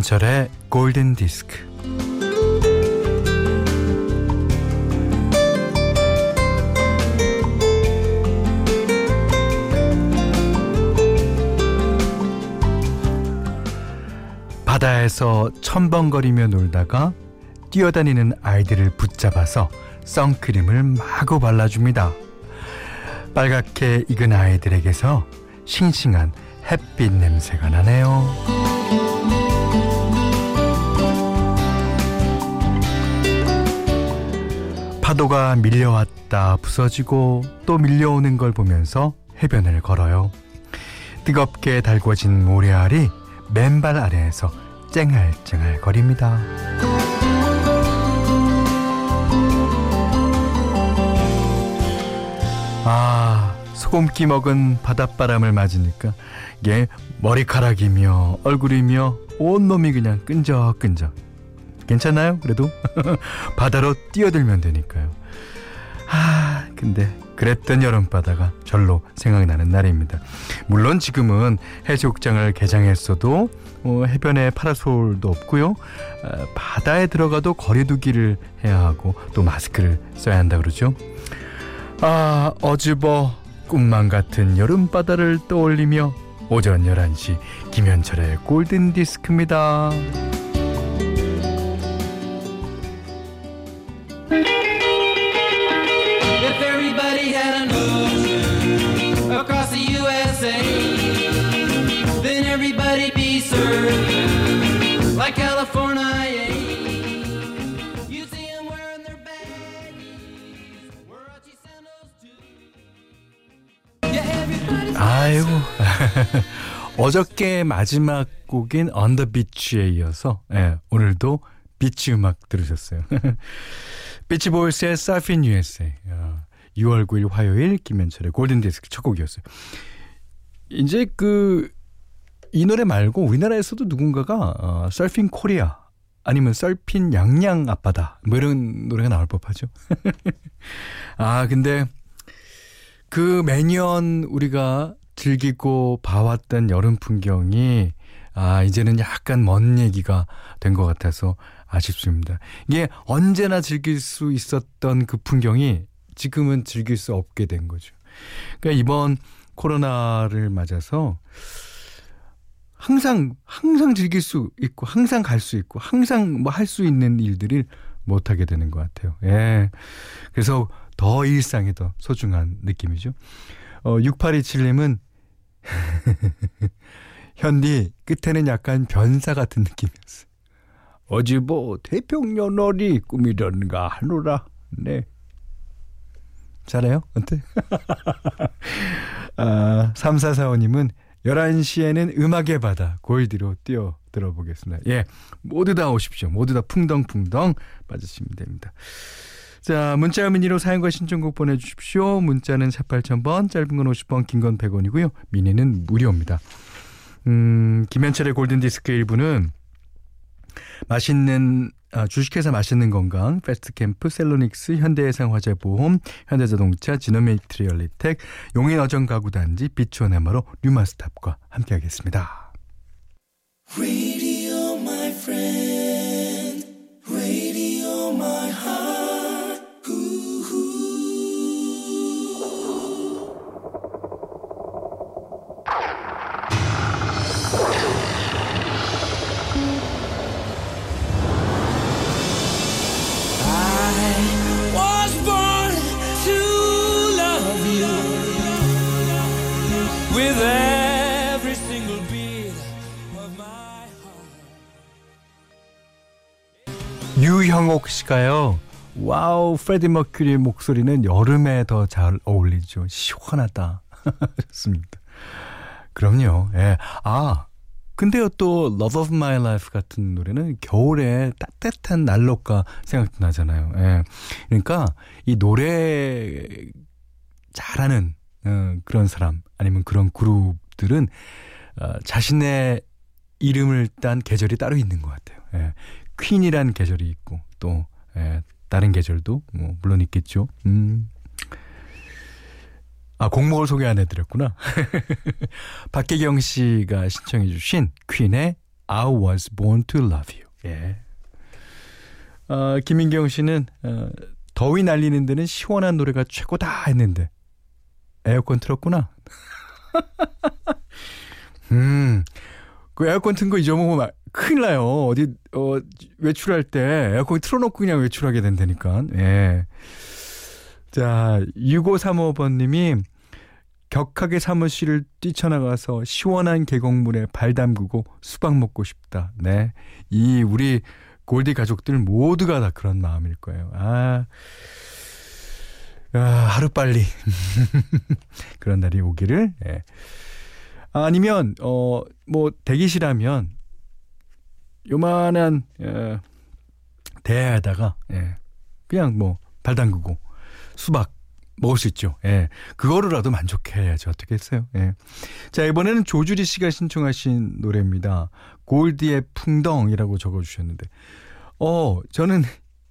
김현철의 골든 디스크. 바다에서 첨벙거리며 놀다가 뛰어다니는 아이들을 붙잡아서 선크림을 마구 발라줍니다. 빨갛게 익은 아이들에게서 싱싱한 햇빛 냄새가 나네요. 파도가 밀려왔다 부서지고 또 밀려오는 걸 보면서 해변을 걸어요. 뜨겁게 달궈진 모래알이 맨발 아래에서 쨍알쨍알 거립니다. 아, 소금기 먹은 바닷바람을 맞으니까 이게 머리카락이며 얼굴이며 온몸이 그냥 끈적끈적 괜찮나요? 그래도 바다로 뛰어들면 되니까요. 아, 근데 그랬던 여름바다가 절로 생각나는 날입니다. 물론 지금은 해수욕장을 개장했어도 어, 해변에 파라솔도 없고요. 어, 바다에 들어가도 거리두기를 해야 하고 또 마스크를 써야 한다 그러죠. 아, 어즈버 꿈만 같은 여름바다를 떠올리며 오전 11시 김현철의 골든디스크입니다. 어저께 마지막 곡인 On the Beach에 이어서 예, 오늘도 비치 음악 들으셨어요. 비치 보이스의 Surfin' USA 6월 9일 화요일 김현철의 골든 디스크 첫 곡이었어요. 이제 그 이 노래 말고 우리나라에서도 누군가가 어, 서핑 코리아 아니면 썰핀 양양 앞바다 뭐 이런 노래가 나올 법하죠. 아 근데 그 매년 우리가 즐기고 봐왔던 여름 풍경이 아 이제는 약간 먼 얘기가 된 것 같아서 아쉽습니다. 이게 언제나 즐길 수 있었던 그 풍경이 지금은 즐길 수 없게 된 거죠. 그러니까 이번 코로나를 맞아서 항상 항상 즐길 수 있고 항상 갈 수 있고 항상 뭐 할 수 있는 일들을 못 하게 되는 것 같아요. 예. 그래서 더 일상이 더 소중한 느낌이죠. 어 6827님은 현디 끝에는 약간 변사 같은 느낌이었어요. 어지 뭐 태평연월이 꿈이던가 하노라. 네. 잘해요? 어때? 아, 3445님은 11시에는 음악의 바다 골디로 뛰어 들어보겠습니다. 예. 모두 다 오십시오. 모두 다 풍덩풍덩 빠지시면 됩니다. 자, 문자 미니로 사연과 신청곡 보내주십시오. 문자는 48,000번, 짧은 건 50원, 긴건 100원이고요. 미니는 무료입니다. 음, 김현철의 골든디스크 1부는 맛있는 아, 주식회사 맛있는 건강, 패스트캠프, 셀로닉스, 현대해상화재보험, 현대자동차, 지노메트리얼리텍, 용인어정 가구단지, 비추어네마로 뉴마스탑과 함께하겠습니다. With every single beat of my heart. 유형옥 씨가요. 와우, 프레디 머큐리의 목소리는 여름에 더 잘 어울리죠. 시원하다. 좋습니다. 그럼요. 예. 아, 근데요 또 Love of My Life 같은 노래는 겨울에 따뜻한 난로가 생각도 나잖아요. 예. 그러니까 이 노래 잘하는 어, 그런 사람 아니면 그런 그룹들은 어, 자신의 이름을 딴 계절이 따로 있는 것 같아요. 예. 퀸이란 계절이 있고 또 예, 다른 계절도 뭐 물론 있겠죠. 음. 아, 곡목을 소개 안 해드렸구나. 박혜경 씨가 신청해주신 퀸의 I was born to love you. 예. 어, 김민경 씨는 어, 더위 날리는 데는 시원한 노래가 최고다 했는데 에어컨 틀었구나. 음, 그 에어컨 튼 거 잊어먹으면 큰일 나요. 어디 어, 외출할 때 에어컨 틀어놓고 그냥 외출하게 된다니까. 예. 자, 6535번님이 격하게 사무실을 뛰쳐나가서 시원한 계곡물에 발 담그고 수박 먹고 싶다. 네. 이 우리 골디 가족들 모두가 다 그런 마음일 거예요. 아. 아 하루빨리 그런 날이 오기를. 예. 아니면 어 뭐 대기실하면 요만한 예, 대야에다가 예, 그냥 뭐 발 담그고 수박 먹을 수 있죠. 예. 그거로라도 만족해야죠. 어떻게 했어요? 예. 자, 이번에는 조주리 씨가 신청하신 노래입니다. 골디의 풍덩이라고 적어 주셨는데. 어, 저는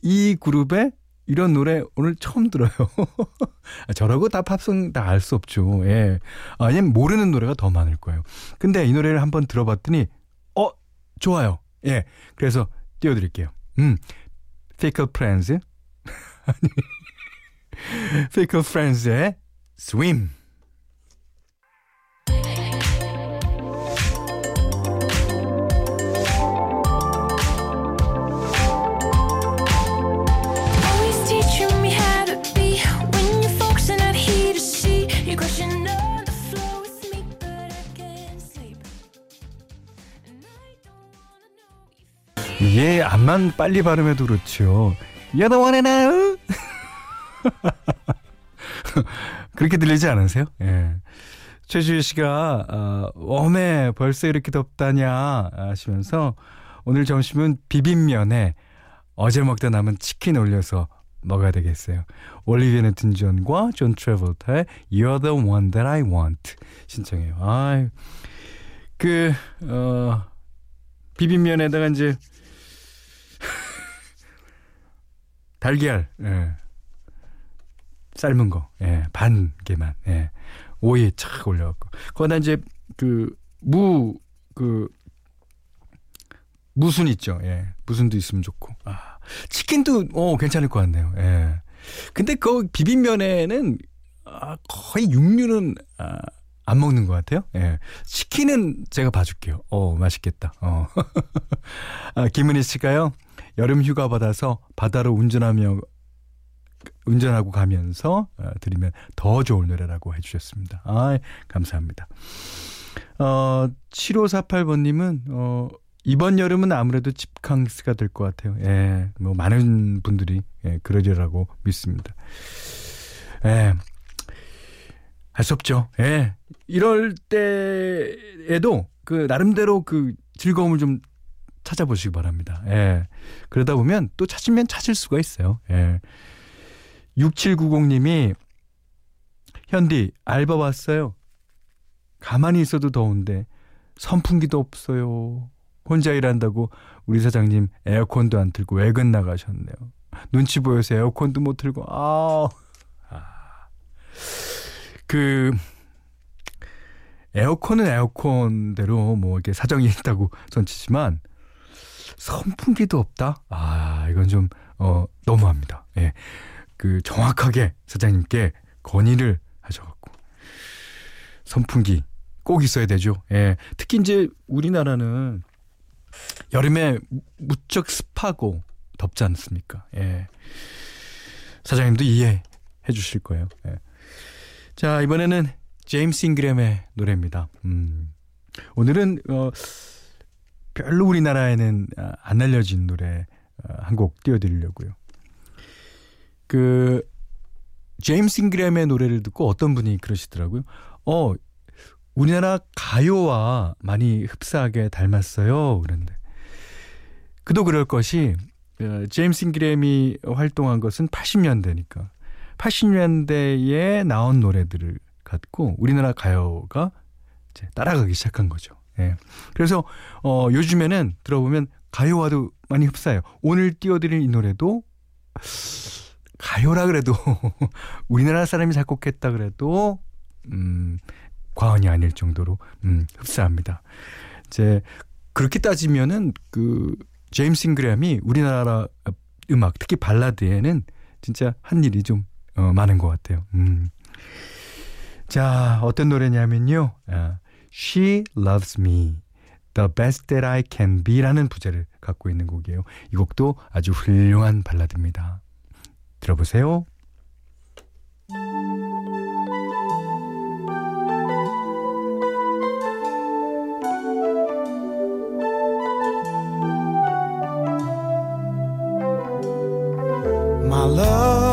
이 그룹의 이런 노래 오늘 처음 들어요. 저라고 다 팝송 다 알 수 없죠. 예. 아니면 모르는 노래가 더 많을 거예요. 근데 이 노래를 한번 들어봤더니, 어, 좋아요. 예. 그래서 띄워드릴게요. 음. Fickle Friends. Fickle Friends의 Swim. 이게 암만 빨리 발음해도 그렇죠. You don't wanna know? 그렇게 들리지 않으세요? 예. 최주희 씨가 어, 유월에 벌써 이렇게 덥다냐 하시면서 오늘 점심은 비빔면에 어제 먹다 남은 치킨 올려서 먹어야 되겠어요. 올리비아 뉴튼 존과 존 트래볼타의 You're the one that I want 신청해요. 아, 그 어, 비빔면에다가 이제 달걀 예. 삶은 거, 예, 반 개만, 예, 오이 착 올려갖고. 거기다 이제 그, 무, 그, 무순 있죠, 예. 무순도 있으면 좋고. 아, 치킨도, 어, 괜찮을 것 같네요, 예. 근데 그 비빔면에는, 아, 거의 육류는, 아, 안 먹는 것 같아요. 예. 치킨은 제가 봐줄게요. 어, 맛있겠다. 어. 아, 김은희 씨가요, 여름 휴가 받아서 바다로 운전하며 운전하고 가면서 어, 들으면 더 좋은 노래라고 해주셨습니다. 아, 감사합니다. 어, 7548번님은, 어, 이번 여름은 아무래도 집캉스가 될 것 같아요. 예, 뭐, 많은 분들이, 예, 그러리라고 믿습니다. 예, 할 수 없죠. 예, 이럴 때에도 그, 나름대로 그 즐거움을 좀 찾아보시기 바랍니다. 예, 그러다 보면 또 찾으면 찾을 수가 있어요. 예. 6790님이 현디 알바 왔어요. 가만히 있어도 더운데 선풍기도 없어요. 혼자 일한다고 우리 사장님 에어컨도 안 틀고 외근 나가셨네요. 눈치 보여서 에어컨도 못 틀고 아. 아. 그 에어컨은 에어컨대로 뭐 이렇게 사정이 있다고 전치지만 선풍기도 없다. 아, 이건 좀 어, 너무합니다. 예. 그 정확하게 사장님께 건의를 하셔갖고 선풍기 꼭 있어야 되죠. 예. 특히 이제 우리나라는 여름에 무척 습하고 덥지 않습니까? 예. 사장님도 이해해 주실 거예요. 예. 자, 이번에는 제임스 잉그램의 노래입니다. 음. 오늘은 어 별로 우리나라에는 아, 안 알려진 노래 어, 한곡 띄워드리려고요. 그 제임스 잉그램의 노래를 듣고 어떤 분이 그러시더라고요. 어, 우리나라 가요와 많이 흡사하게 닮았어요. 그런데 그도 그럴 것이 어, 제임스 잉그램이 활동한 것은 80년대니까 80년대에 나온 노래들을 갖고 우리나라 가요가 이제 따라가기 시작한 거죠. 예. 그래서 어 요즘에는 들어보면 가요와도 많이 흡사해요. 오늘 띄워드릴 이 노래도 가요라 그래도 우리나라 사람이 작곡했다 그래도 음 과언이 아닐 정도로 음 흡사합니다. 이제 그렇게 따지면은 그 제임스 잉그램이 우리나라 음악 특히 발라드에는 진짜 한 일이 좀 어, 많은 것 같아요. 음. 자 어떤 노래냐면요. 아, She Loves Me, The Best That I Can Be라는 부제를 갖고 있는 곡이에요. 이 곡도 아주 훌륭한 발라드입니다. 들어보세요. My love,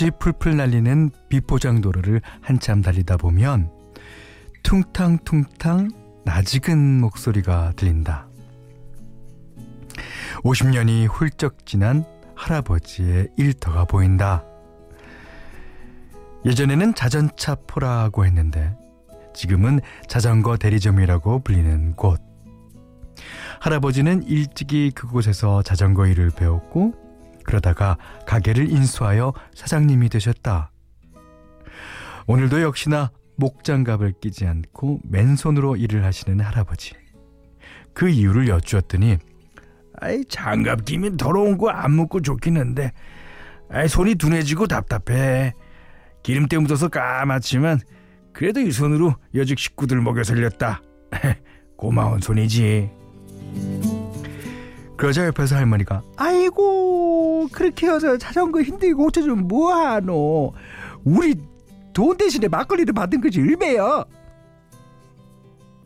먼지 풀풀 날리는 비포장 도로를 한참 달리다 보면 퉁탕퉁탕 나직은 목소리가 들린다. 50년이 훌쩍 지난 할아버지의 일터가 보인다. 예전에는 자전차 포라고 했는데 지금은 자전거 대리점이라고 불리는 곳. 할아버지는 일찍이 그곳에서 자전거 일을 배웠고 그러다가 가게를 인수하여 사장님이 되셨다. 오늘도 역시나 목장갑을 끼지 않고 맨손으로 일을 하시는 할아버지. 그 이유를 여쭈었더니 아이 장갑 끼면 더러운 거안 먹고 좋긴 한데 아이 손이 둔해지고 답답해. 기름때 묻어서 까맣지만 그래도 이 손으로 여직 식구들 먹여 살렸다. 고마운 손이지. 그러자 옆에서 할머니가 아이고 그렇게 해서 자전거 힘들고 어쩌면 뭐하노? 우리 돈 대신에 막걸리를 받은 거지 얼매야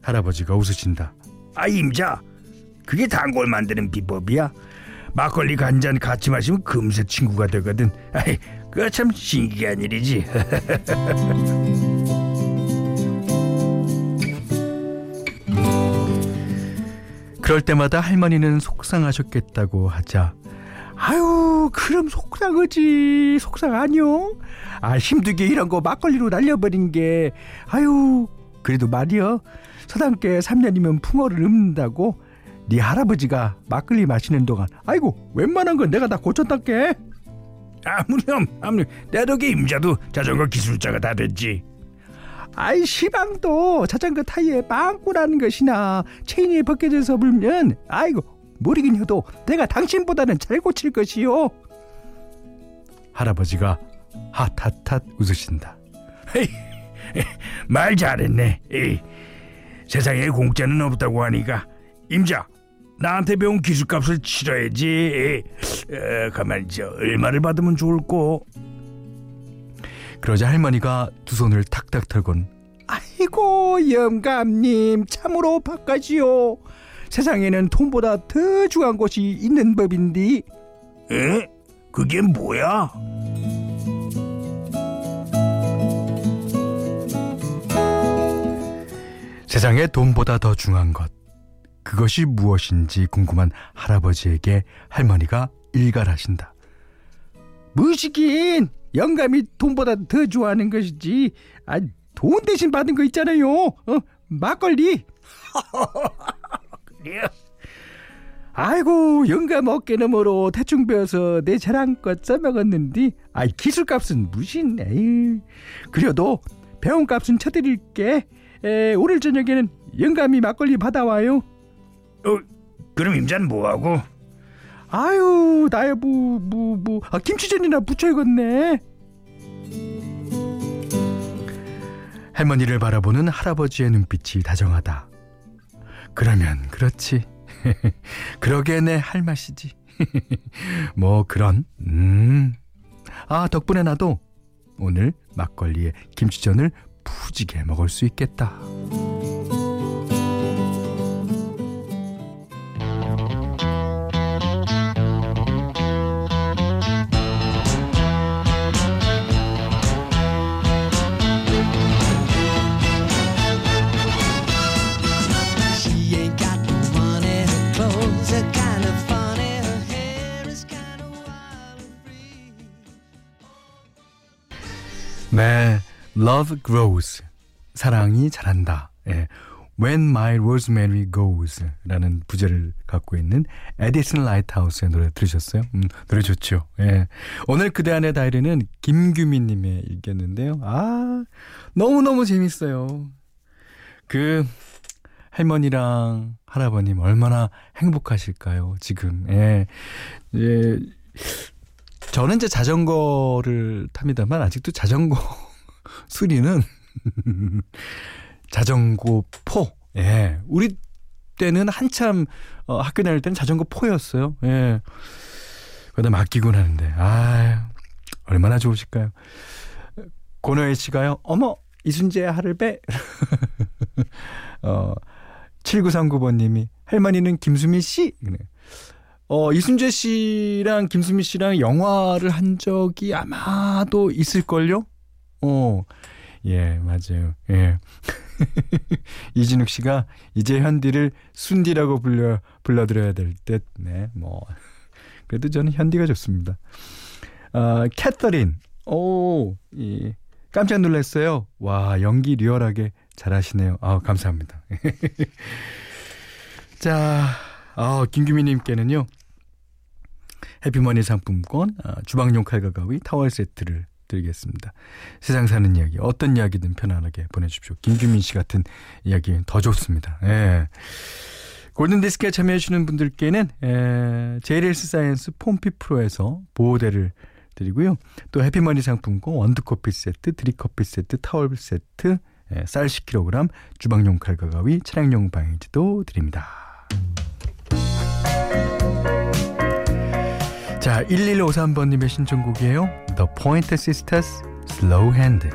할아버지가 웃으신다 아 임자 그게 단골 만드는 비법이야. 막걸리 간잔 같이 마시면 금세 친구가 되거든. 아이 그거 참 신기한 일이지 그럴 때마다 할머니는 속상하셨겠다고 하자 아유 그럼 속상하지. 속상 아니요 아 힘들게 일한 거 막걸리로 날려버린 게. 아유 그래도 말이여. 서당께 3년이면 풍어를 읊는다고. 네 할아버지가 막걸리 마시는 동안 아이고 웬만한 건 내가 다 고쳤단께 아무렴 아무렴. 내 덕에 임자도 자전거 기술자가 다 됐지 아이 시방도 자전거 타이에 빵꾸라는 것이나 체인이 벗겨져서 불면 아이고 모르긴 해도 내가 당신보다는 잘 고칠 것이요. 할아버지가 핫핫핫 웃으신다. 헤이, 말 잘했네. 에이, 세상에 공짜는 없다고 하니까. 임자 나한테 배운 기술값을 치러야지. 에, 가만히 저 얼마를 받으면 좋을꼬 그러자 할머니가 두 손을 탁탁 털곤 아이고 영감님 참으로 바까지요 세상에는 돈보다 더 중요한 것이 있는 법인데 에? 그게 뭐야? 세상에 돈보다 더 중요한 것. 그것이 무엇인지 궁금한 할아버지에게 할머니가 일갈하신다 무시긴 영감이 돈보다 더 좋아하는 것이지. 아, 돈 대신 받은 거 있잖아요. 어, 막걸리. 그래요 아이고 영감 어깨 너머로 대충 배워서 내 자랑껏 써먹었는데 아이 기술값은 무신 에이 그래도 배움값은 쳐드릴게. 에, 오늘 저녁에는 영감이 막걸리 받아와요. 어 그럼 임자는 뭐하고 아유 나야 뭐뭐뭐 뭐, 아, 김치전이나 부쳐야겠네. 할머니를 바라보는 할아버지의 눈빛이 다정하다. 그러면 그렇지. 그러게 내 할 맛이지. 뭐 그런 음아 덕분에 나도 오늘 막걸리에 김치전을 푸지게 먹을 수 있겠다 Love grows. 사랑이 자란다. 예. When My Rosemary Goes 라는 부제를 갖고 있는 에디슨 라이트하우스의 노래 들으셨어요? 음, 노래 좋죠. 예. 오늘 그대 안의 다이리는 김규민 님의 읽겠는데요. 아, 너무너무 재밌어요. 그 할머니랑 할아버님 얼마나 행복하실까요? 지금. 예. 예. 저는 이제 자전거를 탑니다만 아직도 자전거 수리는 자전거 포. 예. 우리 때는 한참 어, 학교 다닐 때는 자전거 포였어요. 예. 그러다 맡기고 나는데 아 얼마나 좋으실까요? 고노혜 씨가요. 어머 이순재 하를배. 어 7939번님이 할머니는 김수미 씨. 그래. 어 이순재 씨랑 김수미 씨랑 영화를 한 적이 아마도 있을걸요. 어. 예, 맞아요. 예. 이진욱 씨가 이제 현디를 순디라고 불러 불러드려야 될 듯. 네, 뭐 그래도 저는 현디가 좋습니다. 아, 캐터린. 오, 이 깜짝 놀랐어요. 와, 연기 리얼하게 잘하시네요. 아, 감사합니다. 자, 아, 김규민님께는요. 해피머니 상품권, 아, 주방용 칼과 가위, 타월 세트를 드리겠습니다. 세상 사는 이야기 어떤 이야기든 편안하게 보내주십시오. 김규민 씨 같은 이야기는 더 좋습니다. 예. 골든디스크에 참여해주시는 분들께는 에, JLS 사이언스 폼피 프로에서 보호대를 드리고요. 또 해피머니 상품권 원두커피 세트, 드립커피 세트, 타월 세트, 에, 쌀 10kg, 주방용 칼과 가위, 차량용 방향지도 드립니다. 자, 1153번님의 신청곡이에요. The Pointer Sisters, Slow Hand.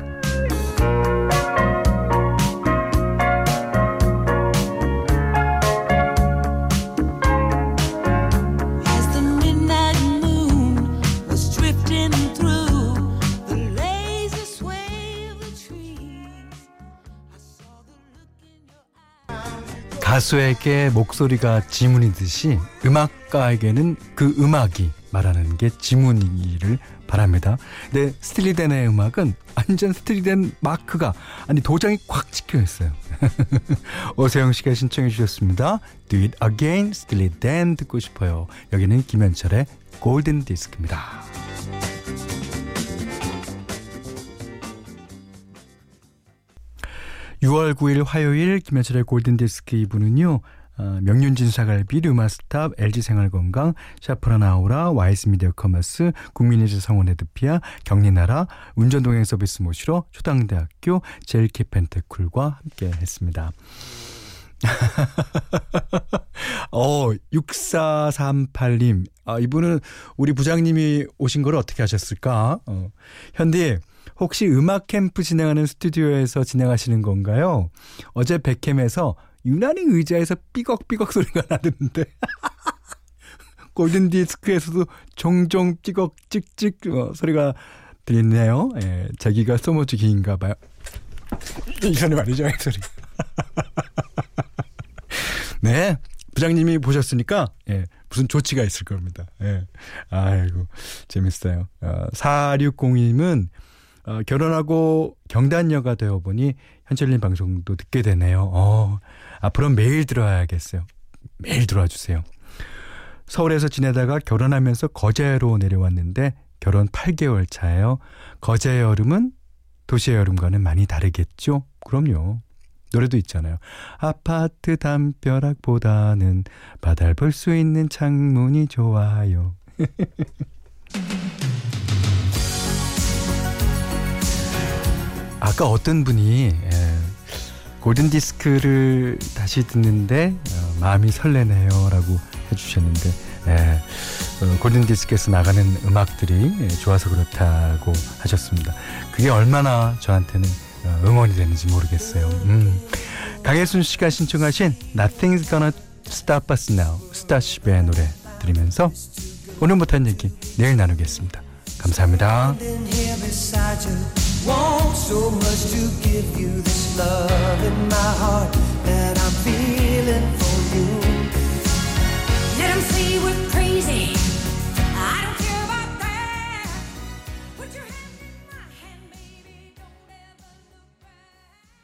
가수에게 목소리가 지문이듯이 음악가에게는 그 음악이 말하는 게 지문이기를 바랍니다. 근데 스틸리 댄의 음악은 완전 스틸리 댄 마크가 아니 도장이 꽉 찍혀 있어요. 오세영 씨가 신청해 주셨습니다. Do it again, 스틸리 댄 듣고 싶어요. 여기는 김현철의 골든 디스크입니다. 6월 9일 화요일 김현철의 골든디스크 2부는요. 어, 명륜진 사갈비, 르마스탑, LG생활건강, 샤프라나우라, 와이스미디어 커머스, 국민의주 성원헤드피아, 경리나라, 운전동행 서비스 모시러 초당대학교, 젤키 펜테쿨과 함께 했습니다. 어, 6438님. 아, 이분은 우리 부장님이 오신 걸 어떻게 하셨을까? 어, 현디, 혹시 음악 캠프 진행하는 스튜디오에서 진행하시는 건가요? 어제 백캠에서 유난히 의자에서 삐걱삐걱 소리가 나는데 골든 디스크에서도 종종 삐걱 찍찍 어, 소리가 들리네요. 예, 자기가 소모주기인가 봐요. 이거는 말이죠, 이 소리. 네. 부장님이 보셨으니까, 예, 무슨 조치가 있을 겁니다. 예. 아이고, 재밌어요. 어, 4602님은, 어, 결혼하고 경단녀가 되어 보니 현철님 방송도 듣게 되네요. 어, 앞으로 매일 들어야겠어요. 매일 들어와 주세요. 서울에서 지내다가 결혼하면서 거제로 내려왔는데 결혼 8개월 차예요. 거제의 여름은 도시의 여름과는 많이 다르겠죠? 그럼요. 노래도 있잖아요. 아파트 담벼락보다는 바다를 볼 수 있는 창문이 좋아요. 아까 어떤 분이 예, 골든 디스크를 다시 듣는데 어, 마음이 설레네요라고 해주셨는데 예, 어, 골든 디스크에서 나가는 음악들이 예, 좋아서 그렇다고 하셨습니다. 그게 얼마나 저한테는 어, 응원이 되는지 모르겠어요. 음. 강혜순 씨가 신청하신 Nothing's Gonna Stop Us Now 스타쉽의 노래 들으면서 오늘 못한 얘기 내일 나누겠습니다. 감사합니다. Want so much to give you this love in my heart that I'm feeling for you. Let 'em say we're crazy.